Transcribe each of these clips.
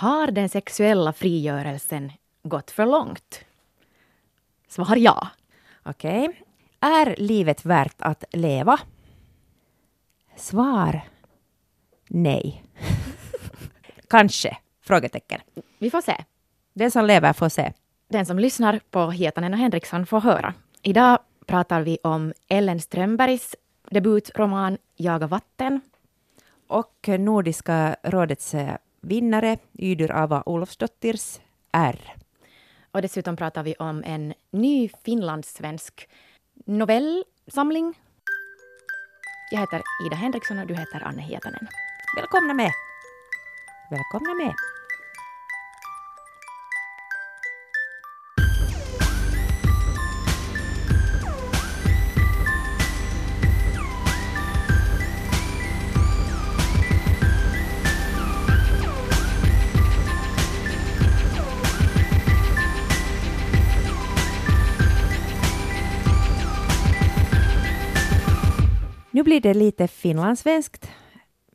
Har den sexuella frigörelsen gått för långt? Svar ja. Okej. Okay. Är livet värt att leva? Svar nej. Kanske? Frågetecken. Vi får se. Den som lever får se. Den som lyssnar på Hietanen och Henriksson får höra. Idag pratar vi om Ellen Strömbergs debutroman Jaga vatten. Och Nordiska rådets eh, vinnare, Ydur Ava Olofsdottirs R. Och dessutom pratar vi om en ny finlandssvensk novellsamling. Jag heter Ida Henriksson och du heter Anne Hietanen. Välkomna med! Välkomna med! Blir det lite finlandssvenskt.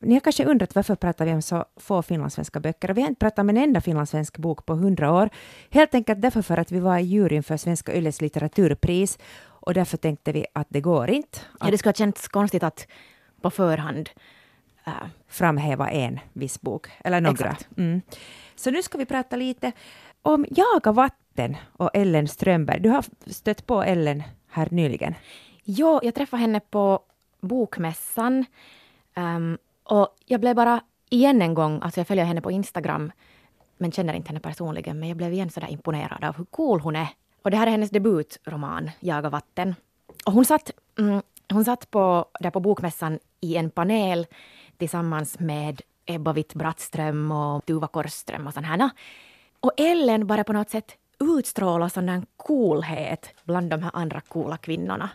Ni har kanske undrat varför pratar vi om så få finlandssvenska böcker? vi har inte pratat om en enda finlandssvensk bok på hundra år. Helt enkelt därför för att vi var i juryn för Svenska Yles litteraturpris och därför tänkte vi att det går inte. Ja, det skulle ha känts konstigt att på förhand uh, framhäva en viss bok, eller några. Mm. Så nu ska vi prata lite om Jaga vatten och Ellen Strömberg. Du har stött på Ellen här nyligen. Jo, jag träffade henne på Bokmässan. Um, och jag blev bara igen en gång, alltså jag följer henne på Instagram, men känner inte henne personligen, men jag blev igen sådär imponerad av hur cool hon är. Och det här är hennes debutroman, Jaga vatten. Och hon satt, mm, hon satt på, där på Bokmässan i en panel tillsammans med Ebba Witt-Brattström och Tuva Korsström och sådana Och Ellen bara på något sätt utstrålar sån coolhet bland de här andra coola kvinnorna.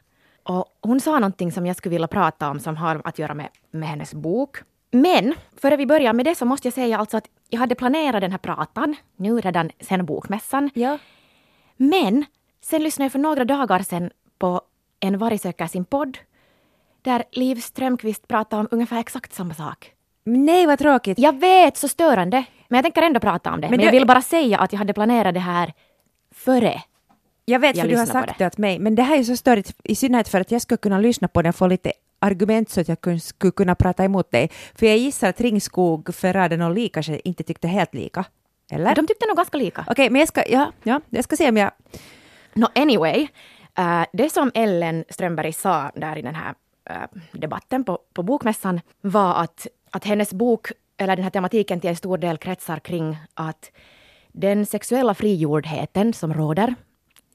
Och hon sa någonting som jag skulle vilja prata om som har att göra med, med hennes bok. Men före vi börjar med det så måste jag säga alltså att jag hade planerat den här pratan nu redan sen bokmässan. Ja. Men sen lyssnade jag för några dagar sedan på En varg söker sin podd där Liv Strömqvist pratade om ungefär exakt samma sak. Nej, vad tråkigt. Jag vet, så störande. Men jag tänker ändå prata om det. Men, men jag vill bara säga att jag hade planerat det här före jag vet, för du har sagt det. det åt mig, men det här är så störigt, i synnerhet för att jag skulle kunna lyssna på den och få lite argument så att jag skulle kunna prata emot dig. För jag gissar att Ringskog, Ferraden och Li kanske inte tyckte helt lika. Eller? De tyckte nog ganska lika. Okej, okay, men jag ska, ja, ja, jag ska se om jag... No, anyway, uh, det som Ellen Strömberg sa där i den här uh, debatten på, på Bokmässan var att, att hennes bok, eller den här tematiken till en stor del kretsar kring att den sexuella frigjordheten som råder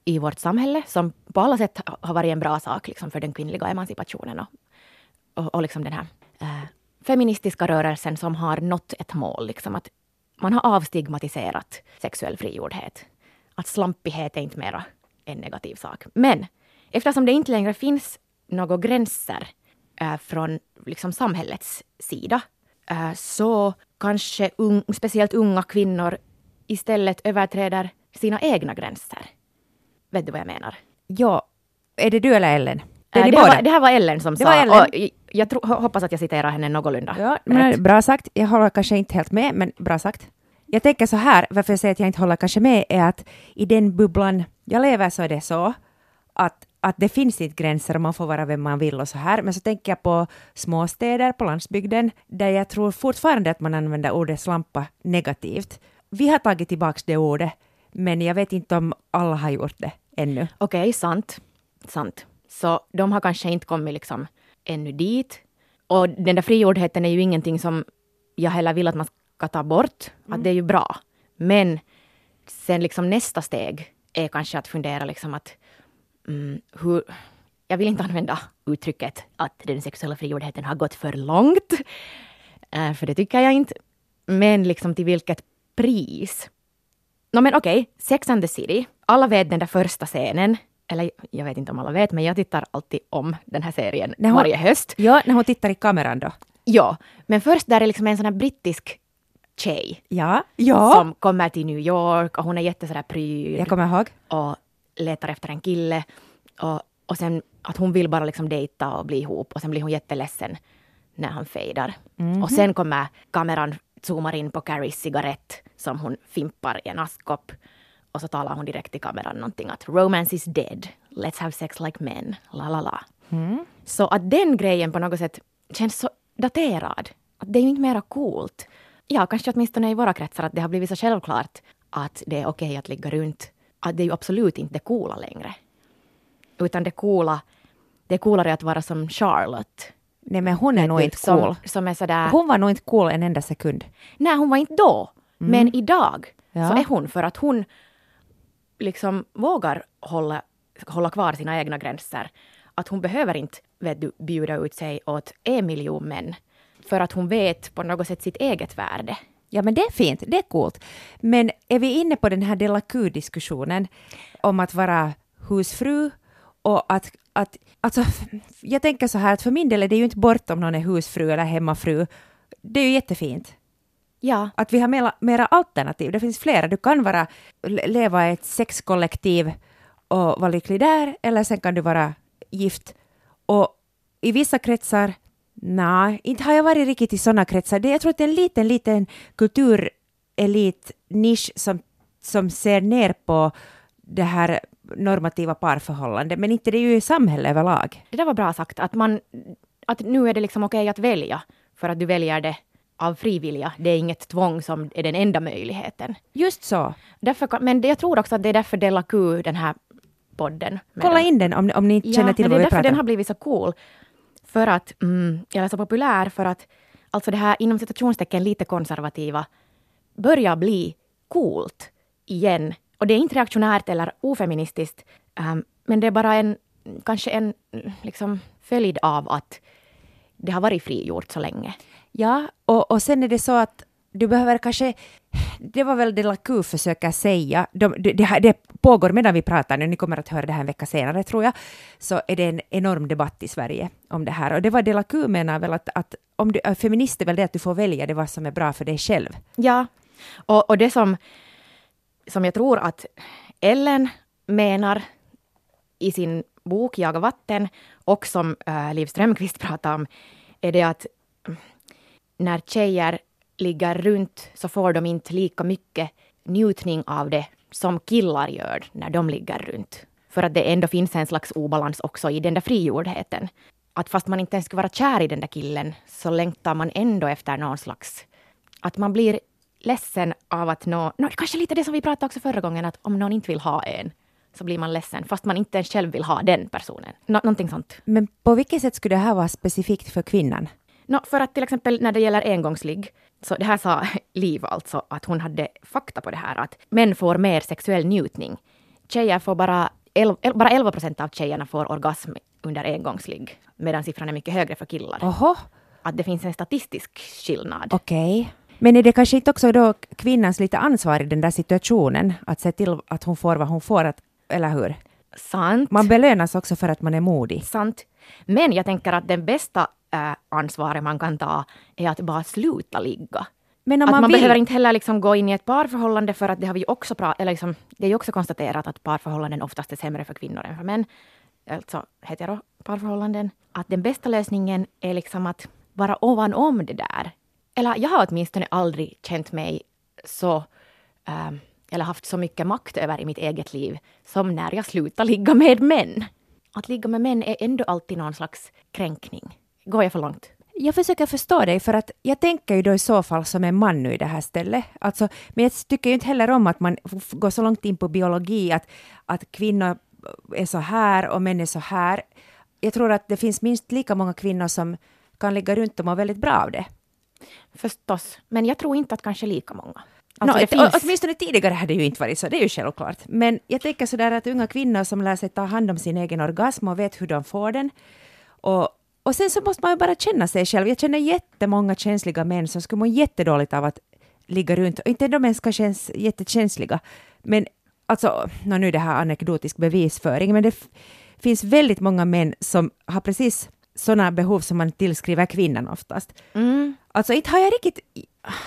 i vårt samhälle som på alla sätt har varit en bra sak liksom, för den kvinnliga emancipationen och, och, och liksom den här eh, feministiska rörelsen som har nått ett mål. Liksom, att man har avstigmatiserat sexuell frigjordhet. Att slampighet är inte mera en negativ sak. Men eftersom det inte längre finns några gränser eh, från liksom, samhällets sida eh, så kanske un, speciellt unga kvinnor istället överträder sina egna gränser. Vet du vad jag menar? Ja. Är det du eller Ellen? Det, äh, det, här var, det, här var, Ellen som det sa. Ellen. Och jag tro, hoppas att jag citerar henne någorlunda. Ja, men bra sagt. Jag håller kanske inte helt med, men bra sagt. Jag tänker så här, varför jag säger att jag inte håller kanske med, är att i den bubblan jag lever så är det så att, att det finns inte gränser och man får vara vem man vill och så här. Men så tänker jag på småstäder på landsbygden, där jag tror fortfarande att man använder ordet slampa negativt. Vi har tagit tillbaka det ordet, men jag vet inte om alla har gjort det ännu. Okej, okay, sant. Sant. Så de har kanske inte kommit liksom ännu dit. Och den där frigjordheten är ju ingenting som jag heller vill att man ska ta bort. Mm. Att det är ju bra. Men sen liksom nästa steg är kanske att fundera liksom att mm, hur... Jag vill inte använda uttrycket att den sexuella frigjordheten har gått för långt. Äh, för det tycker jag inte. Men liksom till vilket pris? No, men okej, okay. Sex and the City. Alla vet den där första scenen. Eller jag vet inte om alla vet, men jag tittar alltid om den här serien hon, varje höst. Ja, när hon tittar i kameran då. Ja, men först där är liksom en sån här brittisk tjej. Ja, ja. Som kommer till New York och hon är jätte sådär pryd. Jag kommer ihåg. Och letar efter en kille. Och, och sen att hon vill bara liksom dejta och bli ihop och sen blir hon jätteledsen när han fejdar. Mm -hmm. Och sen kommer kameran zoomar in på Carries cigarett som hon fimpar i en askkopp. Och så talar hon direkt i kameran någonting att romance is dead, let's have sex like men, la la la. Så att den grejen på något sätt känns så daterad. Att det är inte mera coolt. Ja, kanske åtminstone i våra kretsar att det har blivit så självklart att det är okej att ligga runt. Att det är ju absolut inte det coola längre. Utan det coola, det är coolare att vara som Charlotte. Nej men hon är nog inte som, cool. Som är sådär... Hon var nog inte cool en enda sekund. Nej, hon var inte då. Men idag Ja. så är hon för att hon liksom vågar hålla, hålla kvar sina egna gränser. Att hon behöver inte vet du, bjuda ut sig åt en miljon män. För att hon vet på något sätt sitt eget värde. Ja, men det är fint, det är coolt. Men är vi inne på den här Delacour-diskussionen om att vara husfru och att, att alltså, jag tänker så här att för min del är det ju inte bortom någon är husfru eller hemmafru. Det är ju jättefint. Ja, Att vi har mera, mera alternativ. Det finns flera. Du kan vara, le- leva i ett sexkollektiv och vara lycklig där, eller sen kan du vara gift. Och i vissa kretsar, nej, inte har jag varit riktigt i sådana kretsar. Det, jag tror att det är en liten, liten kulturelit-nisch som, som ser ner på det här normativa parförhållandet, men inte det är ju i samhället överlag. det där var bra sagt. Att, man, att nu är det liksom okej att välja. För att du väljer det av frivilliga. Det är inget tvång som är den enda möjligheten. Just så. Därför, men det, jag tror också att det är därför Della Q, den här podden. Kolla in den om, om ni inte känner till vad det vi är därför pratar den om. har blivit så cool. För att, mm, eller så populär, för att alltså det här inom citationstecken lite konservativa börjar bli coolt igen. Och det är inte reaktionärt eller ofeministiskt, ehm, men det är bara en, kanske en liksom, följd av att det har varit frigjort så länge. Ja, och, och sen är det så att du behöver kanske... Det var väl det LAKU försöker säga. De, det, det, det pågår medan vi pratar nu, ni kommer att höra det här en vecka senare tror jag, så är det en enorm debatt i Sverige om det här. Och det var det LAKU menar väl att, att om du är feminist är väl det att du får välja det vad som är bra för dig själv. Ja, och, och det som, som jag tror att Ellen menar i sin bok Jaga vatten och som äh, Liv Strömquist pratar om är det att när tjejer ligger runt så får de inte lika mycket njutning av det som killar gör när de ligger runt. För att det ändå finns en slags obalans också i den där frigjordheten. Att fast man inte ens skulle vara kär i den där killen så längtar man ändå efter någon slags... Att man blir ledsen av att nå... No, kanske lite det som vi pratade också förra gången, att om någon inte vill ha en så blir man ledsen fast man inte ens själv vill ha den personen. Nå, någonting sånt. Men på vilket sätt skulle det här vara specifikt för kvinnan? Nå, för att till exempel när det gäller engångsligg, så det här sa Liv alltså, att hon hade fakta på det här, att män får mer sexuell njutning. Tjejer får bara, el, el, bara 11 procent av tjejerna får orgasm under engångsligg, medan siffran är mycket högre för killar. Oho, Att det finns en statistisk skillnad. okej. Men är det kanske inte också då kvinnans lite ansvar i den där situationen? Att se till att hon får vad hon får, att, eller hur? Sant. Man belönas också för att man är modig. Sant. Men jag tänker att den bästa ansvaret man kan ta är att bara sluta ligga. Men om att man, man, vill... behöver inte heller liksom gå in i ett parförhållande för att det har vi också pra- eller liksom, det är ju också konstaterat att parförhållanden oftast är sämre för kvinnor än för män. Alltså hetero-parförhållanden. Att den bästa lösningen är liksom att vara ovanom det där. Eller jag har åtminstone aldrig känt mig så ehm, eller haft så mycket makt över i mitt eget liv som när jag slutar ligga med män. Att ligga med män är ändå alltid någon slags kränkning. Går jag för långt? Jag försöker förstå dig, för att jag tänker ju då i så fall som en man nu i det här stället. Alltså, men jag tycker ju inte heller om att man går så långt in på biologi, att, att kvinnor är så här och män är så här. Jag tror att det finns minst lika många kvinnor som kan ligga runt och må väldigt bra av det. Förstås. Men jag tror inte att kanske lika många. Alltså, det ett- finns... Åtminstone tidigare hade det ju inte varit så, det är ju självklart. Men jag tänker sådär att unga kvinnor som lär sig ta hand om sin egen orgasm och vet hur de får den. Och, och sen så måste man ju bara känna sig själv. Jag känner jättemånga känsliga män som skulle må jättedåligt av att ligga runt. Och inte de ens kanske ens jättekänsliga. Men alltså, nu är det här anekdotisk bevisföring, men det finns väldigt många män som har precis sådana behov som man tillskriver kvinnan oftast. Mm. Alltså inte har jag riktigt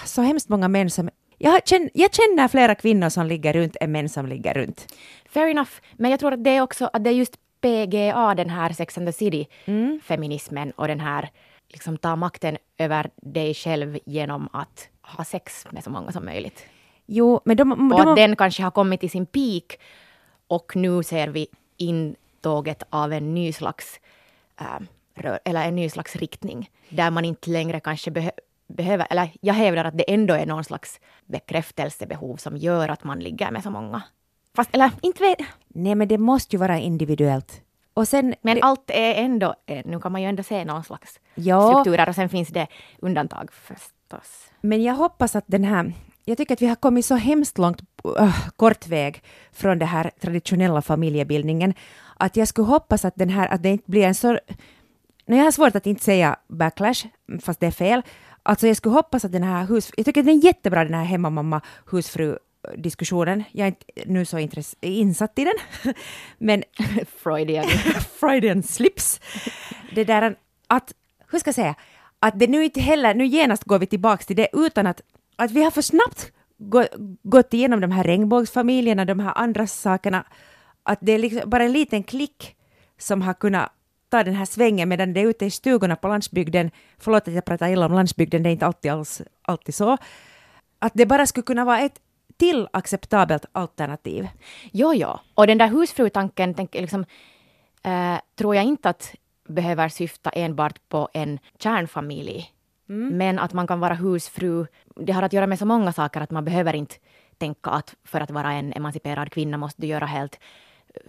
så hemskt många män som... Jag känner, jag känner flera kvinnor som ligger runt än män som ligger runt. Fair enough. Men jag tror att det är också att det är just PGA, den här Sex and the City-feminismen och den här liksom ta makten över dig själv genom att ha sex med så många som möjligt. Jo, men de... Och de att den kanske har kommit till sin peak och nu ser vi intåget av en ny slags äh, rör, eller en ny slags riktning där man inte längre kanske behö, behöver, eller jag hävdar att det ändå är någon slags bekräftelsebehov som gör att man ligger med så många. Fast, eller inte vet Nej, men det måste ju vara individuellt. Och sen... Men det, allt är ändå, eh, nu kan man ju ändå se någon slags Ja. strukturer och sen finns det undantag förstås. Men jag hoppas att den här... Jag tycker att vi har kommit så hemskt långt uh, kort väg från den här traditionella familjebildningen att jag skulle hoppas att, den här, att det inte blir en så... Nej, jag har svårt att inte säga backlash, fast det är fel. Alltså jag skulle hoppas att den här hus... Jag tycker att den är jättebra den här hemmamamma husfru diskussionen. Jag är inte nu så intress- insatt i den. Men Freudian. Freudian slips. Det där att, hur ska jag säga, att det nu inte heller, nu genast går vi tillbaks till det utan att, att vi har för snabbt gå, gått igenom de här regnbågsfamiljerna, de här andra sakerna, att det är liksom bara en liten klick som har kunnat ta den här svängen medan det är ute i stugorna på landsbygden, förlåt att jag pratar illa om landsbygden, det är inte alltid, alls, alltid så, att det bara skulle kunna vara ett till acceptabelt alternativ. Jo, jo. Och den där husfrutanken tänk, liksom, eh, tror jag inte att behöver syfta enbart på en kärnfamilj. Men att man kan vara husfru, det har att göra med så många saker att man behöver inte tänka att för att vara en emanciperad kvinna måste du göra helt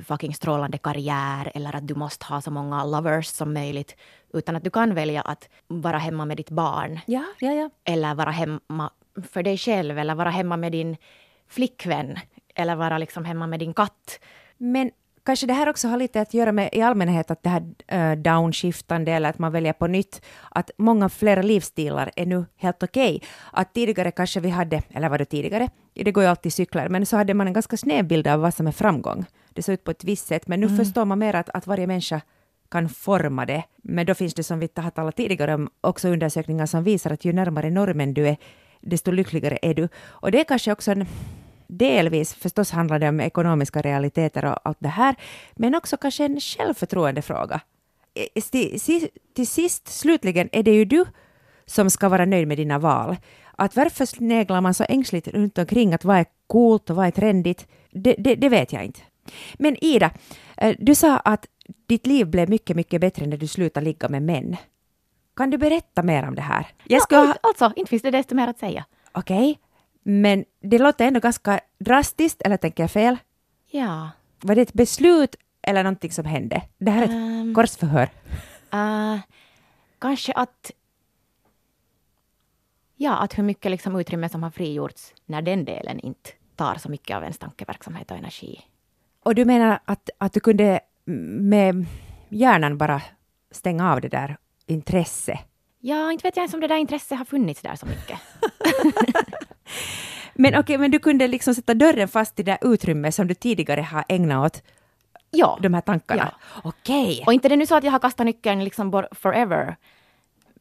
fucking strålande karriär eller att du måste ha så många lovers som möjligt. Utan att du kan välja att vara hemma med ditt barn Ja, ja, ja. eller vara hemma för dig själv eller vara hemma med din flickvän eller vara liksom hemma med din katt. Men kanske det här också har lite att göra med i allmänhet att det här uh, downskiftande eller att man väljer på nytt, att många flera livsstilar är nu helt okej. Att tidigare kanske vi hade, eller var det tidigare, det går ju alltid cyklar, men så hade man en ganska snäv bild av vad som är framgång. Det såg ut på ett visst sätt, men nu förstår man mer att, att varje människa kan forma det. Men då finns det som vi har talat tidigare om också undersökningar som visar att ju närmare normen du är, desto lyckligare är du. Och det är kanske också en delvis, förstås handlar det om ekonomiska realiteter och allt det här, men också kanske en självförtroendefråga. Till, till sist, slutligen, är det ju du som ska vara nöjd med dina val. Att varför sneglar man så ängsligt runt omkring att vad är coolt och vad är trendigt, det, det, det vet jag inte. Men Ida, eh, du sa att ditt liv blev mycket, mycket bättre när du slutade ligga med män. Kan du berätta mer om det här? Jag Ja, ha, Alltså, inte finns det desto mer att säga. Okej, men det låter ändå ganska drastiskt, eller tänker jag fel? Ja. Var det ett beslut eller någonting som hände? Det här är ett Ehm. korsförhör. Uh, kanske att... Ja, att hur mycket liksom utrymme som har frigjorts när den delen inte tar så mycket av ens tankeverksamhet och energi. Och du menar att, att du kunde med hjärnan bara stänga av det där intresse? Ja, inte vet jag ens om det där intresset har funnits där så mycket. Men okej, men du kunde liksom sätta dörren fast i det där utrymmet som du tidigare har ägnat åt Ja. de här tankarna? Okej. Och inte det nu så att jag har kastat nyckeln liksom forever.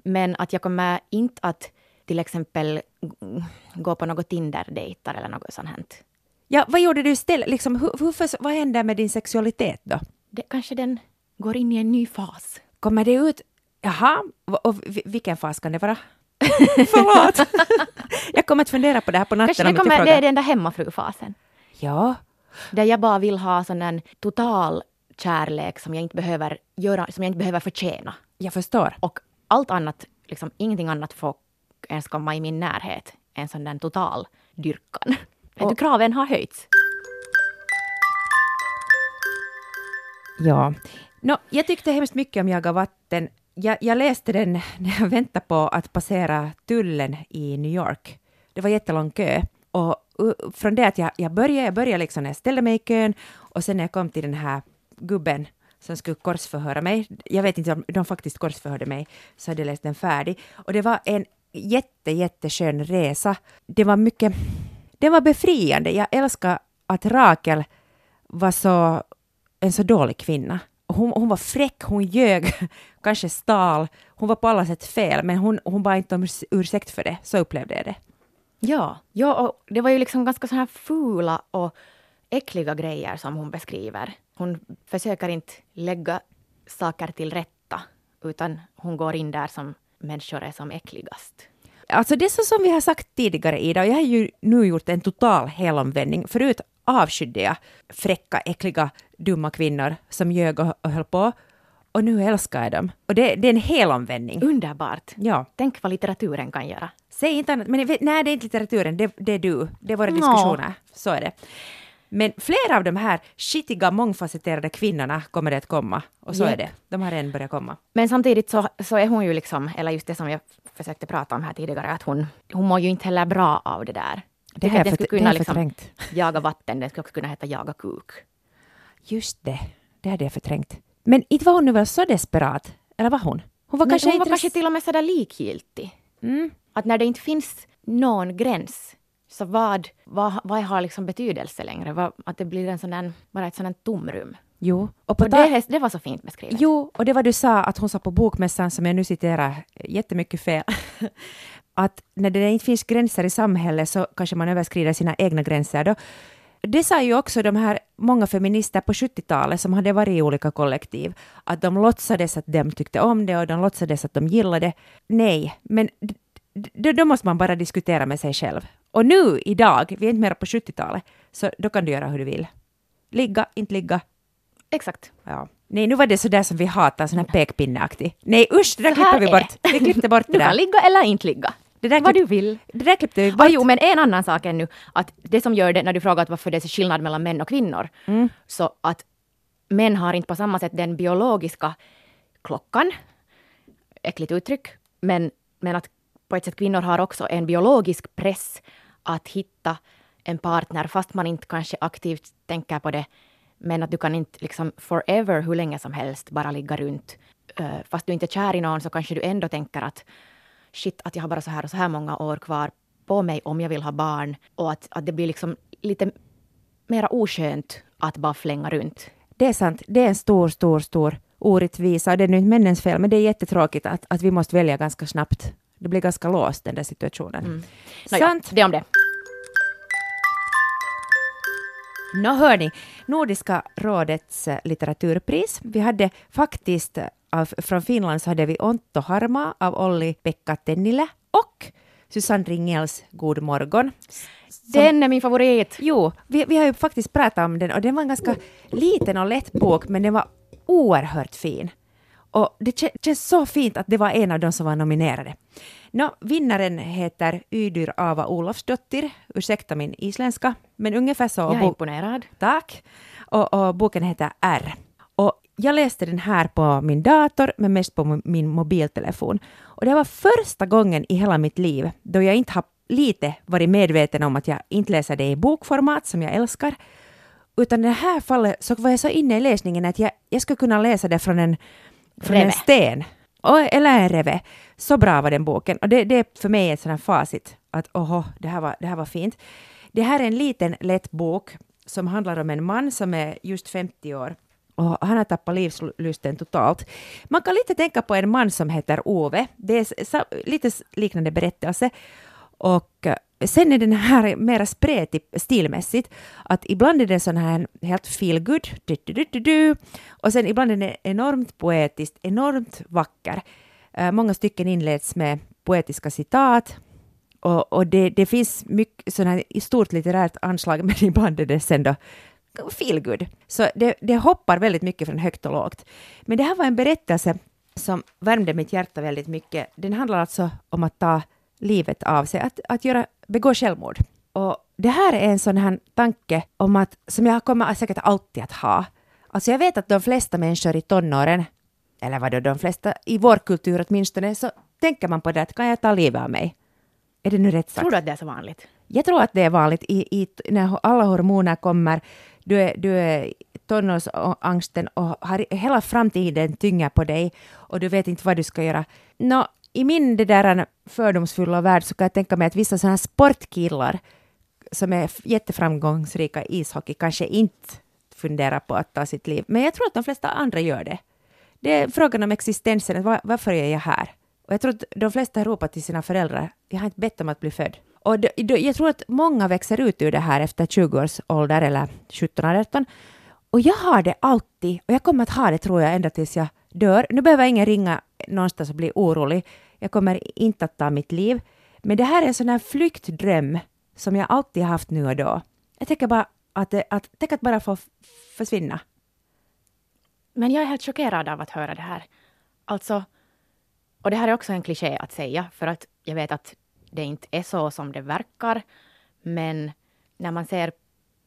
Men att jag kommer inte att till exempel gå på något Tinder-dejtar eller något sånt. här. Ja, vad gjorde du istället? Liksom, hur, hur, vad hände med din sexualitet då? Det, kanske den går in i en ny fas. Kommer det ut... Jaha, och, och vi- vilken fas kan det vara? Förlåt! jag kommer att fundera på det här på natten Kanske det, kommer, det är den där hemmafrufasen. Ja, Där jag bara vill ha sån en total kärlek som jag inte behöver göra, som jag inte behöver förtjäna. jag förstår. Och allt annat, liksom ingenting annat får ens komma i min närhet. En sån där total dyrkan. Vet du, Och- kraven har höjts. Ja. Nå, jag tyckte hemskt mycket om Jaga vatten. Jag, jag läste den när jag väntade på att passera tullen i New York. Det var jättelång kö. Och från det att jag, jag började, jag började liksom när jag ställde mig i kön och sen när jag kom till den här gubben som skulle korsförhöra mig, jag vet inte om de faktiskt korsförhörde mig, så hade jag läst den färdig. Och det var en jätte, jätteskön resa. Det var mycket, det var befriande. Jag älskar att Rakel var så en så dålig kvinna. Hon, hon var fräck, hon ljög, kanske stal. Hon var på alla sätt fel, men hon, hon bad inte om ursäkt för det. Så upplevde jag det. Ja, ja och det var ju liksom ganska så här fula och äckliga grejer som hon beskriver. Hon försöker inte lägga saker till rätta, utan hon går in där som människor är som äckligast alltså det som vi har sagt tidigare Ida, och jag har ju nu gjort en total helomvändning. Förut avskydde jag fräcka, äckliga, dumma kvinnor som ljög och, och höll på. Och nu älskar jag dem. Och det, det är en helomvändning. Underbart. Ja. Tänk vad litteraturen kan göra. Säg inte annat, men nej det är inte litteraturen, det, det är du. Det är våra diskussioner. Så är det. Men flera av de här skitiga, mångfacetterade kvinnorna kommer det att komma. Och så Japp. är det. De har redan börjat komma. Men samtidigt så, så är hon ju liksom, eller just det som jag försökte prata om här tidigare, att hon, hon mår ju inte heller bra av det där. Det här för- skulle det kunna liksom jaga vatten, det skulle också kunna heta jaga kuk. Just det, det hade jag förträngt. Men inte var hon nu väl så desperat? Eller var hon? Hon var Men kanske hon var kanske till och med sådär likgiltig. Mm. Att när det inte finns någon gräns, så vad, vad, vad har liksom betydelse längre? Vad, att det blir en sån där, bara ett sånt tomrum. Jo, och på Och det, det var så fint beskrivet. Jo, och det var du sa att hon sa på bokmässan, som jag nu citerar jättemycket fel, att när det inte finns gränser i samhället så kanske man överskrider sina egna gränser. Då. Det sa ju också de här många feminister på 70-talet som hade varit i olika kollektiv, att de låtsades att de tyckte om det och de låtsades att de gillade det. Nej, men då måste man bara diskutera med sig själv. Och nu, idag, vi är inte mer på 70-talet, så då kan du göra hur du vill. Ligga, inte ligga, Exakt. Ja. Nej, nu var det sådär som vi hatar, sån här pekpinneaktig. Nej usch, det där klipper vi är bort. Vi klippte bort det Du kan där. ligga eller inte ligga. Det där vad du vill. Det där klippte vi Ah, bort. jo, men en annan sak ännu, att det som gör det, när du frågar varför det är skillnad mellan män och kvinnor, Mm. så att män har inte på samma sätt den biologiska klockan, äckligt uttryck, men, men att på ett sätt kvinnor har också en biologisk press att hitta en partner, fast man inte kanske aktivt tänker på det, men att du kan inte liksom forever, hur länge som helst, bara ligga runt. Eh, fast du inte är kär i någon så kanske du ändå tänker att shit, att jag har bara så här och så här många år kvar på mig om jag vill ha barn och att, att det blir liksom lite mera oskönt att bara flänga runt. Det är sant, det är en stor, stor, stor orättvisa. Det är nu inte männens fel, men det är jättetråkigt att, att vi måste välja ganska snabbt. Det blir ganska låst, den där situationen. Mm. Nåja, Sant. det om det. Nå hörni, Nordiska rådets eh, litteraturpris. Vi hade faktiskt eh, av, från Finland så hade vi Ontto Harma av Olli-Pekka Tennilä och Susanne Ringells God morgon. Den är min favorit. Jo, vi, vi har ju faktiskt pratat om den och den var en ganska liten och lätt bok men den var oerhört fin. Och det kä- känns så fint att det var en av de som var nominerade. Nå, vinnaren heter Ydyr Ava Olofsdottir, ursäkta min isländska, men ungefär så. Jag är imponerad. Tack. Och, och boken heter R. Och jag läste den här på min dator, men mest på min mobiltelefon. Och det var första gången i hela mitt liv då jag inte har lite varit medveten om att jag inte läser det i bokformat, som jag älskar. Utan i det här fallet så var jag så inne i läsningen att jag, jag skulle kunna läsa det från en, från en sten. Och, eller en reve. Så bra var den boken. Och det, det är för mig ett här facit. Att oho, det här, var, det här var fint. Det här är en liten lätt bok som handlar om en man som är just 50 år. Och han har tappat livslusten totalt. Man kan lite tänka på en man som heter Ove. Det är lite liknande berättelse. Och sen är den här mera spretig stilmässigt. Att ibland är den sån här helt feel good, du, du, du, du, du. och sen ibland är den enormt poetiskt, enormt vacker. Eh, många stycken inleds med poetiska citat. Och, och det, det finns mycket sån här stort litterärt anslag, men ibland är det sen då feel good. Så det, det hoppar väldigt mycket från högt och lågt. Men det här var en berättelse som värmde mitt hjärta väldigt mycket. Den handlar alltså om att ta livet av sig, att, att göra, begå självmord. Och det här är en sån här tanke om att, som jag kommer säkert alltid att ha. Alltså jag vet att de flesta människor i tonåren, eller vadå de flesta, i vår kultur åtminstone, så tänker man på det att kan jag ta livet av mig? Är det nu rätt sagt? Tror du att det är så vanligt? Jag tror att det är vanligt i, i, när alla hormoner kommer, du är, du är tonårsangsten och har, hela framtiden tynger på dig och du vet inte vad du ska göra. Nå, i min det där äh, fördomsfulla värld så kan jag tänka mig att vissa sådana här sportkillar som är jätteframgångsrika i ishockey kanske inte funderar på att ta sitt liv. Men jag tror att de flesta andra gör det. Det är frågan om existensen, var, varför är jag här? Och jag tror att de flesta ropar till sina föräldrar, jag har inte bett om att bli född. Och det, det, jag tror att många växer ut ur det här efter 20 års ålder eller 17-18. Och jag har det alltid, och jag kommer att ha det tror jag ända tills jag dör. Nu behöver ingen ringa någonstans och bli orolig. Jag kommer inte att ta mitt liv. Men det här är en sån här flyktdröm som jag alltid haft nu och då. Jag tänker bara att, att, tänk att bara få försvinna. Men jag är helt chockerad av att höra det här. Alltså, och det här är också en kliché att säga, för att jag vet att det inte är så som det verkar. Men när man ser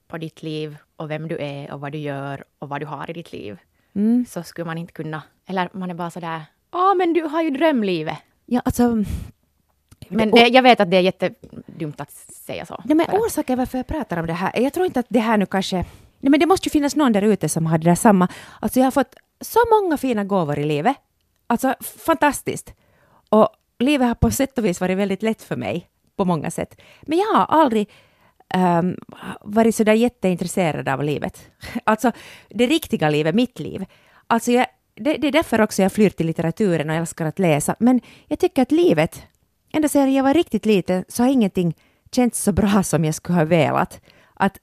på ditt liv och vem du är och vad du gör och vad du har i ditt liv, Mm. så skulle man inte kunna... Eller man är bara sådär, ja men du har ju drömlivet. Ja, alltså, Men det, jag vet att det är jättedumt att säga så. Nej, men orsaken varför jag pratar om det här, jag tror inte att det här nu kanske... Nej, men det måste ju finnas någon där ute som har det där samma. Alltså jag har fått så många fina gåvor i livet. Alltså fantastiskt. Och livet har på sätt och vis varit väldigt lätt för mig på många sätt. Men jag har aldrig um, varit så där jätteintresserad av livet. Alltså det riktiga livet, mitt liv. Alltså jag, det, det är därför också jag flyr till litteraturen och älskar att läsa. Men jag tycker att livet, ända sedan jag var riktigt liten så har ingenting känts så bra som jag skulle ha velat. Att,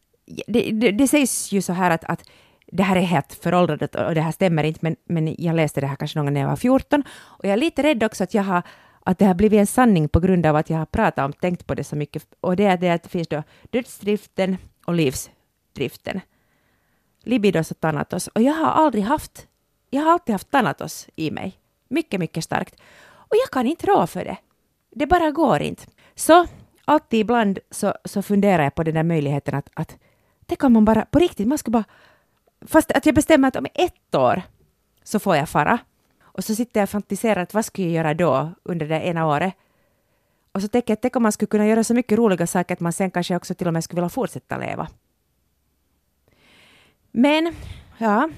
det, det, det sägs ju så här att, att det här är helt föråldrat och det här stämmer inte, men, men jag läste det här kanske någon gång när jag var 14 och jag är lite rädd också att jag har att det har blivit en sanning på grund av att jag har pratat om, tänkt på det så mycket. Och det är det att det finns då dödsdriften och livsdriften. Libidos och thanatos. Och jag har aldrig haft, jag har alltid haft thanatos i mig. Mycket, mycket starkt. Och jag kan inte rå för det. Det bara går inte. Så alltid ibland så, så funderar jag på den där möjligheten att, att tänk om man bara på riktigt, man ska bara... Fast att jag bestämmer att om ett år så får jag fara. Och så sitter jag och fantiserar att vad skulle jag göra då under det ena året? Och så tänker jag, tänk om man skulle kunna göra så mycket roliga saker att man sen kanske också till och med skulle vilja fortsätta leva. Men, ja,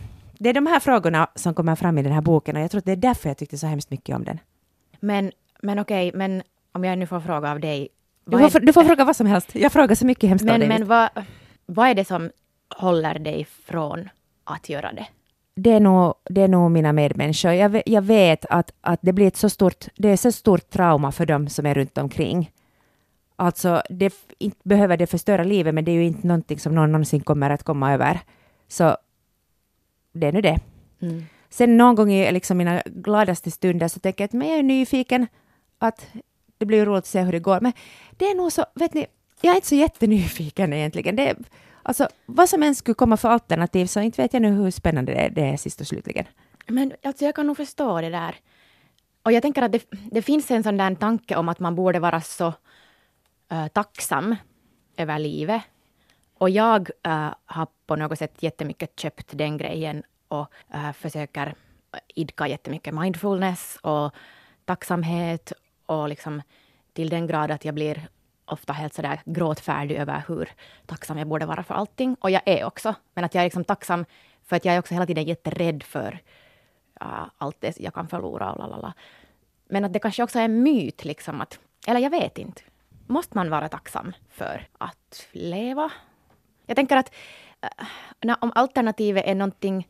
det är de här frågorna som kommer fram i den här boken och jag tror att det är därför jag tyckte så hemskt mycket om den. Men, men okej, men om jag nu får fråga av dig. Du får, du får fråga vad som helst. Jag frågar så mycket hemskt av men, dig. men vad, vad är det som håller dig från att göra det? det är nog, det är nog mina medmänniskor. Jag, jag vet att, att det blir ett så stort, det är så stort trauma för dem som är runt omkring. Alltså, det inte behöver det förstöra livet, men det är ju inte någonting som någon någonsin kommer att komma över. Så det är nu det. Mm. Sen någon gång i liksom mina gladaste stunder så tänker jag att men jag är nyfiken, att det blir roligt att se hur det går. Men det är nog så, vet ni, jag är inte så jättenyfiken egentligen. Det är, alltså, vad som än skulle komma för alternativ så inte vet jag nu hur spännande det är, det är sist och slutligen. Men alltså, jag kan nog förstå det där. Och jag tänker att det, det finns en sån där tanke om att man borde vara så eh, tacksam över livet. Och jag äh, har på något sätt jättemycket köpt den grejen och äh, försöker idka jättemycket mindfulness och tacksamhet och liksom till den grad att jag blir ofta helt sådär gråtfärdig över hur tacksam jag borde vara för allting. Och jag är också. Men att jag är liksom tacksam för att jag är också hela tiden jätterädd för ja, allt det jag kan förlora och lalala. Men att det kanske också är en myt, liksom att, eller jag vet inte. Måste man vara tacksam för att leva? Jag tänker att äh, när, om alternativet är någonting,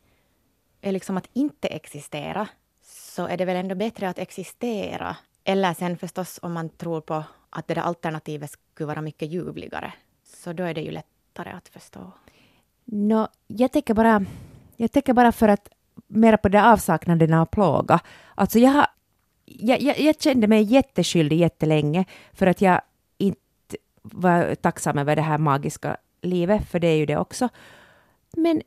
är liksom att inte existera, så är det väl ändå bättre att existera. Eller sen förstås om man tror på att det där alternativet skulle vara mycket ljuvligare, så då är det ju lättare att förstå. No, jag tänker bara, jag tänker bara för att mera på det avsaknaden av plåga. Alltså jag, har, jag, jag, jag kände mig jätteskyldig jättelänge för att jag inte var tacksam över det här magiska livet, för det är ju det också. Men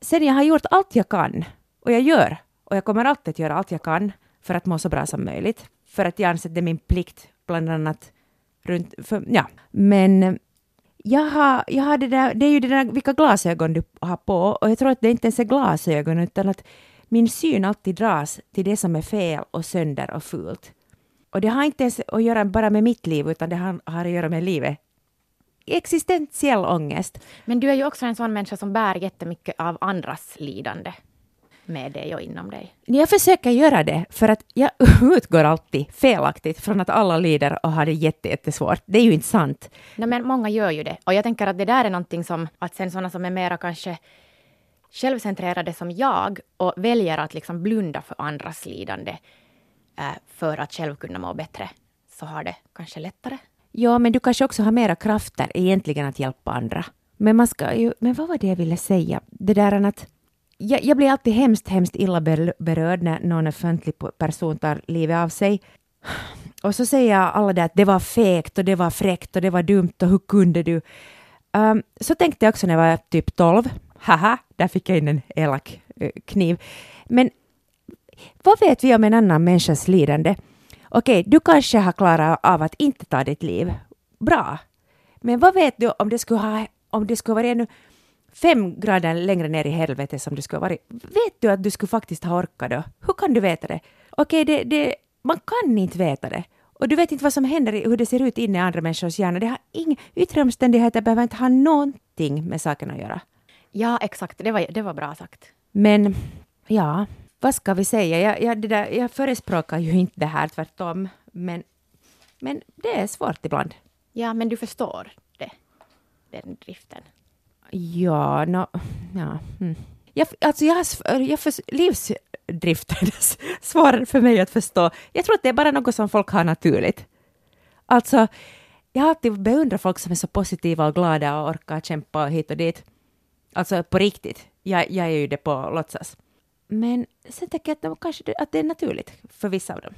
sen jag har gjort allt jag kan, och jag gör, och jag kommer alltid att göra allt jag kan för att må så bra som möjligt. För att jag anser det är min plikt, bland annat runt... För, ja. Men jag har, jag har det, där, det är ju det där vilka glasögon du har på och jag tror att det inte ens är glasögon utan att min syn alltid dras till det som är fel och sönder och fult. Och det har inte ens att göra bara med mitt liv utan det har, har att göra med livet. Existentiell ångest. Men du är ju också en sån människa som bär jättemycket av andras lidande med dig och inom dig. Jag försöker göra det för att jag utgår alltid felaktigt från att alla lider och har det jätte, jättesvårt. Det är ju inte sant. Nej, men många gör ju det. Och jag tänker att det där är någonting som, att sen sådana som är mera kanske självcentrerade som jag och väljer att liksom blunda för andras lidande eh, för att själv kunna må bättre, så har det kanske lättare. Ja, men du kanske också har mera krafter egentligen att hjälpa andra. Men man ska ju... Men vad var det jag ville säga? Det där att... Jag, jag blir alltid hemskt, hemskt illa berörd när någon offentlig person tar livet av sig. Och så säger alla det att det var fegt och det var fräckt och det var dumt och hur kunde du? Um, så tänkte jag också när jag var typ 12. Haha, där fick jag in en elak eh, kniv. Men vad vet vi om en annan människas lidande? Okej, du kanske har klarat av att inte ta ditt liv. Bra. Men vad vet du om det skulle ha om det skulle vara ännu fem grader längre ner i helvetet som du skulle varit. Vet du att du skulle faktiskt ha orkat då? Hur kan du veta det? Okej, det, det, man kan inte veta det. Och du vet inte vad som händer, hur det ser ut inne i andra människors hjärna. Det har inga yttre omständigheter behöver inte ha någonting med saken att göra. Ja, exakt. Det var, det var bra sagt. Men, ja, vad ska vi säga? Jag, jag, det där, jag förespråkar ju inte det här, tvärtom. Men, men det är svårt ibland. Ja, men du förstår det. Den driften. Ja, no, ja. Mm. Jag, alltså jag, jag för, livsdriften är svårare för mig att förstå. Jag tror att det är bara något som folk har naturligt. Alltså, jag har alltid beundrat folk som är så positiva och glada och orkar kämpa hit och dit. Alltså på riktigt. Jag, jag är ju det på låtsas. Men sen tänker jag att, de, kanske, att det är naturligt för vissa av dem.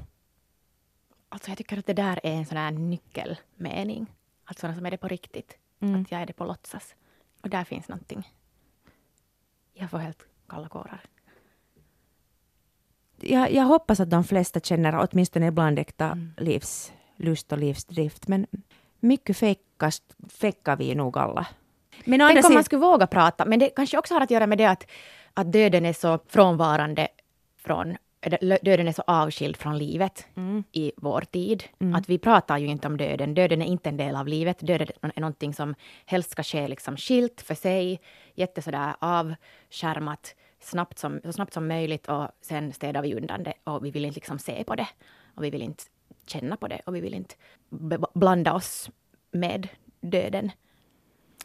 Alltså jag tycker att det där är en sån här nyckelmening. Alltså sådana som är det på riktigt. Mm. Att jag är det på låtsas. Och där finns någonting. Jag får helt kalla kårar. Jag, jag hoppas att de flesta känner åtminstone ibland äkta mm. livslust och livsdrift. Men mycket fejkar vi nog alla. Men Tänk om man skulle våga prata. Men det kanske också har att göra med det att, att döden är så frånvarande från döden är så avskild från livet mm. i vår tid. Mm. Att vi pratar ju inte om döden. Döden är inte en del av livet. Döden är någonting som helst ska ske liksom skilt för sig, jätte sådär avskärmat, snabbt som, så snabbt som möjligt och sen städar vi undan det och vi vill inte liksom se på det. Och vi vill inte känna på det och vi vill inte blanda oss med döden.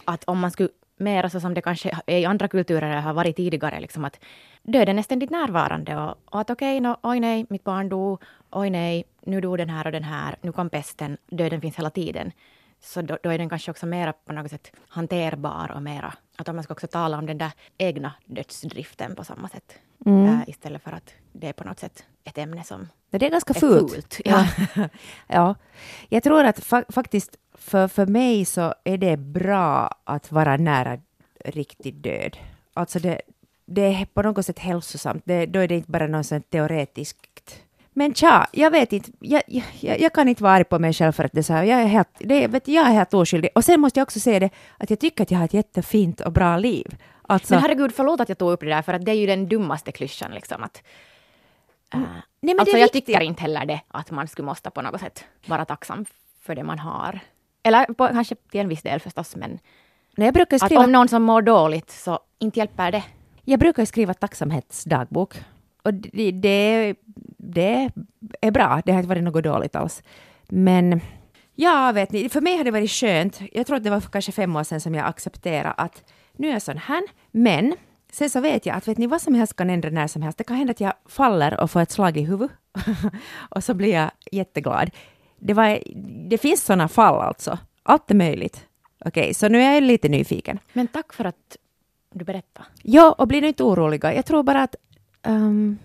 Att om man skulle mer så som det kanske är i andra kulturer har varit tidigare, liksom att döden är ständigt närvarande och, och att okej, okay, no, oj nej, mitt barn dog, oj nej, nu dog den här och den här, nu kom pesten, döden finns hela tiden. Så då, då är den kanske också mera på något sätt hanterbar och mera, att man ska också tala om den där egna dödsdriften på samma sätt. Mm. Äh, istället för att det är på något sätt ett ämne som det är ganska fult. fult. Ja. ja. Jag tror att fa faktiskt för, för mig så är det bra att vara nära riktig död. Alltså det, det är på något sätt hälsosamt. Det, då är det inte bara något sånt teoretiskt. Men tja, jag vet inte. Jag, jag, jag, kan inte vara arg på mig själv för att det är så här. Jag är helt, det, vet, jag är helt oskyldig. Och sen måste jag också säga det att jag tycker att jag har ett jättefint och bra liv. Alltså, men herregud, förlåt att jag tog upp det där, för att det är ju den dummaste klyschan. Liksom, att, uh, Nej, men alltså, jag tycker inte heller det, att man skulle måste på något sätt vara tacksam för det man har. Eller på, kanske till en viss del förstås, men Nej, jag brukar skriva... att om någon som mår dåligt så inte hjälper det. Jag brukar skriva tacksamhetsdagbok. Och det, det, det är bra, det har inte varit något dåligt alls. Men ja, vet ni, för mig har det varit skönt. Jag tror att det var kanske fem år sedan som jag accepterade att nu är jag sån här, men sen så vet jag att vet ni vad som helst kan ändra när som helst. Det kan hända att jag faller och får ett slag i huvudet och så blir jag jätteglad. Det, var, det finns såna fall alltså. Allt är möjligt. Okej, okay, så nu är jag lite nyfiken. Men tack för att du berättade. Ja, och bli nu inte oroliga. Jag tror bara att... Um,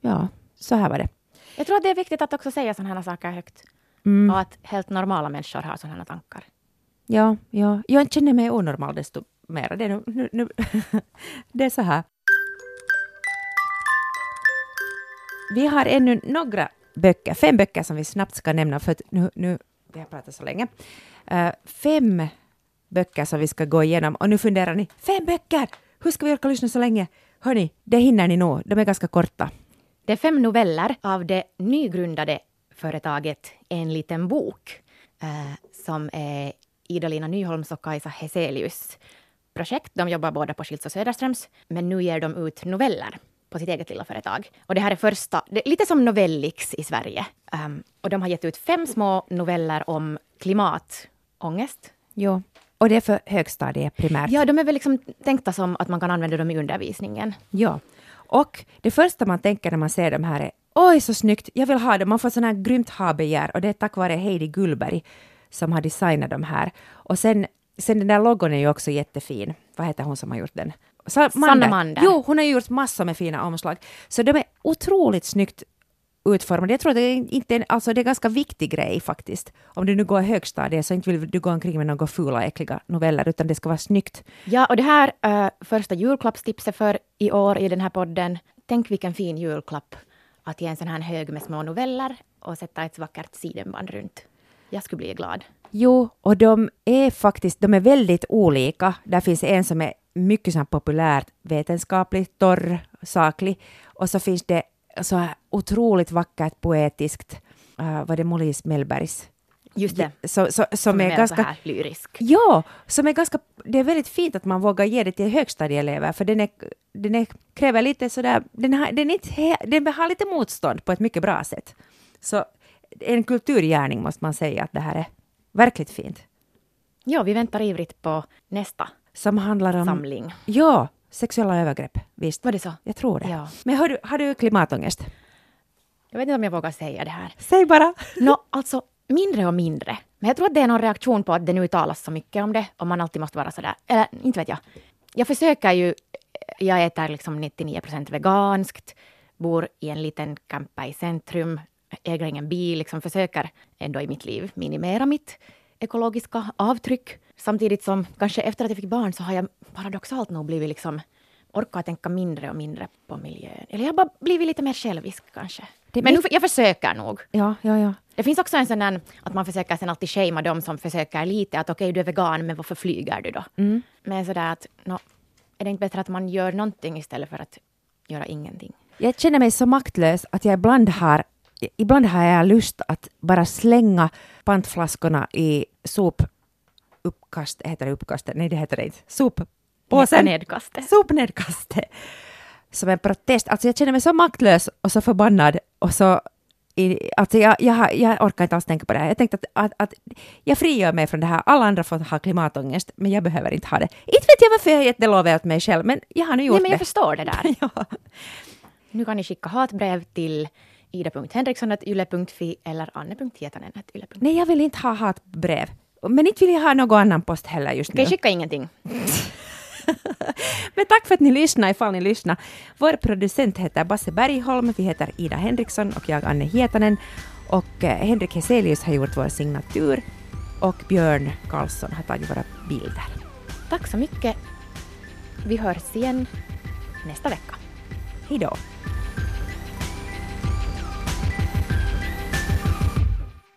ja, så här var det. Jag tror att det är viktigt att också säga sådana här saker högt. Mm. Och att helt normala människor har sådana tankar. Ja, ja. Jag känner mig onormal desto Mera. Det är, nu, nu, nu det är så här. Vi har ännu några böcker, fem böcker som vi snabbt ska nämna, för att nu, nu vi har pratat så länge. Uh, fem böcker som vi ska gå igenom. Och nu funderar ni, fem böcker! Hur ska vi orka lyssna så länge? Hörni, det hinner ni nog. De är ganska korta. Det är fem noveller av det nygrundade företaget En liten bok, uh, som är Ida-Lina Nyholms och Kajsa Heselius projekt. De jobbar båda på Schilds och Söderströms, men nu ger de ut noveller på sitt eget lilla företag. Och det här är första, det är lite som Novellix i Sverige. Um, och de har gett ut fem små noveller om klimatångest. Jo. Och det är för högstadiet primärt? Ja, de är väl liksom tänkta som att man kan använda dem i undervisningen. Ja. Och det första man tänker när man ser de här är oj så snyggt, jag vill ha det. Man får sån här grymt ha-begär och det är tack vare Heidi Gullberg som har designat de här. Och sen, sen den där logon är ju också jättefin. Vad heter hon som har gjort den? Sanna Mander. Jo, hon har gjort massor med fina omslag. Så de är otroligt snyggt utformade. Jag tror att det är, inte, alltså det är en ganska viktig grej faktiskt. Om du nu går högstadiet så inte vill du gå omkring med några fula, äckliga noveller, utan det ska vara snyggt. Ja, och det här uh, första julklappstipset för i år i den här podden. Tänk vilken fin julklapp att ge en sån här hög med små noveller och sätta ett vackert sidenband runt. Jag skulle bli glad. Jo, och de är faktiskt de är väldigt olika. Där finns en som är mycket så populärt vetenskapligt, torr, saklig. Och så finns det så här otroligt vackert poetiskt, uh, var det Molly Mellbergs? Just det. Så, så, som, som är, är ganska... här lyrisk. Ja, som är ganska... Det är väldigt fint att man vågar ge det till högstadieelever, för den, är, den är, kräver lite sådär... Den har, den, inte, den har lite motstånd på ett mycket bra sätt. Så en kulturgärning måste man säga att det här är verkligt fint. Ja, vi väntar ivrigt på nästa Som handlar om... samling. Ja, sexuella övergrepp. Visst. Var det så? Jag tror det. Ja. Men du, har du klimatångest? Jag vet inte om jag vågar säga det här. Säg bara. Nå, alltså mindre och mindre. Men jag tror att det är någon reaktion på att det nu talas så mycket om det och man alltid måste vara sådär. Eller inte vet jag. Jag försöker ju. Jag äter liksom 99 procent veganskt, bor i en liten campa i centrum, äger ingen bil, liksom försöker ändå i mitt liv minimera mitt ekologiska avtryck. Samtidigt som kanske efter att jag fick barn så har jag paradoxalt nog blivit liksom orkar tänka mindre och mindre på miljön. Eller jag har bara blivit lite mer självisk kanske. Det- Men nu, jag försöker nog. Ja, ja, ja. Det finns också en sån där att man försöker sen alltid shamea dem som försöker lite. Att okej, du är vegan, men varför flyger du då? Mm. Men sådär att, nå, är det inte bättre att man gör någonting istället för att göra ingenting? Jag känner mig så maktlös att jag ibland har, ibland har jag lust att bara slänga pantflaskorna i sopuppkast, heter det uppkastet? Nej, det heter det inte. Soppåsen. Nedkastet. Sopnedkastet. Som en protest. Alltså jag känner mig så maktlös och så förbannad och så i, alltså jag, jag, jag orkar inte alls tänka på det här. Jag tänkte att, att, att jag frigör mig från det här. Alla andra får ha klimatångest, men jag behöver inte ha det. Inte vet jag varför jag har gett det lovet åt mig själv, men jag har nu gjort Nej, men jag det. förstår det där. ja. Nu kan ni skicka hatbrev till ida.henriksson.yle.fi eller anne.hietanen.yle.fi. Nej, jag vill inte ha hatbrev. Men inte vill jag ha någon annan post heller just nu. Okej, skicka ingenting. Men tack för att ni lyssnade, ifall ni lyssnade. Vår producent heter Basse Bergholm, vi heter Ida Henriksson och jag Anne Hietanen. Och eh, Henrik Heselius har gjort vår signatur och Björn Karlsson har tagit våra bilder. Tack så mycket. Vi hörs igen nästa vecka. Hej då!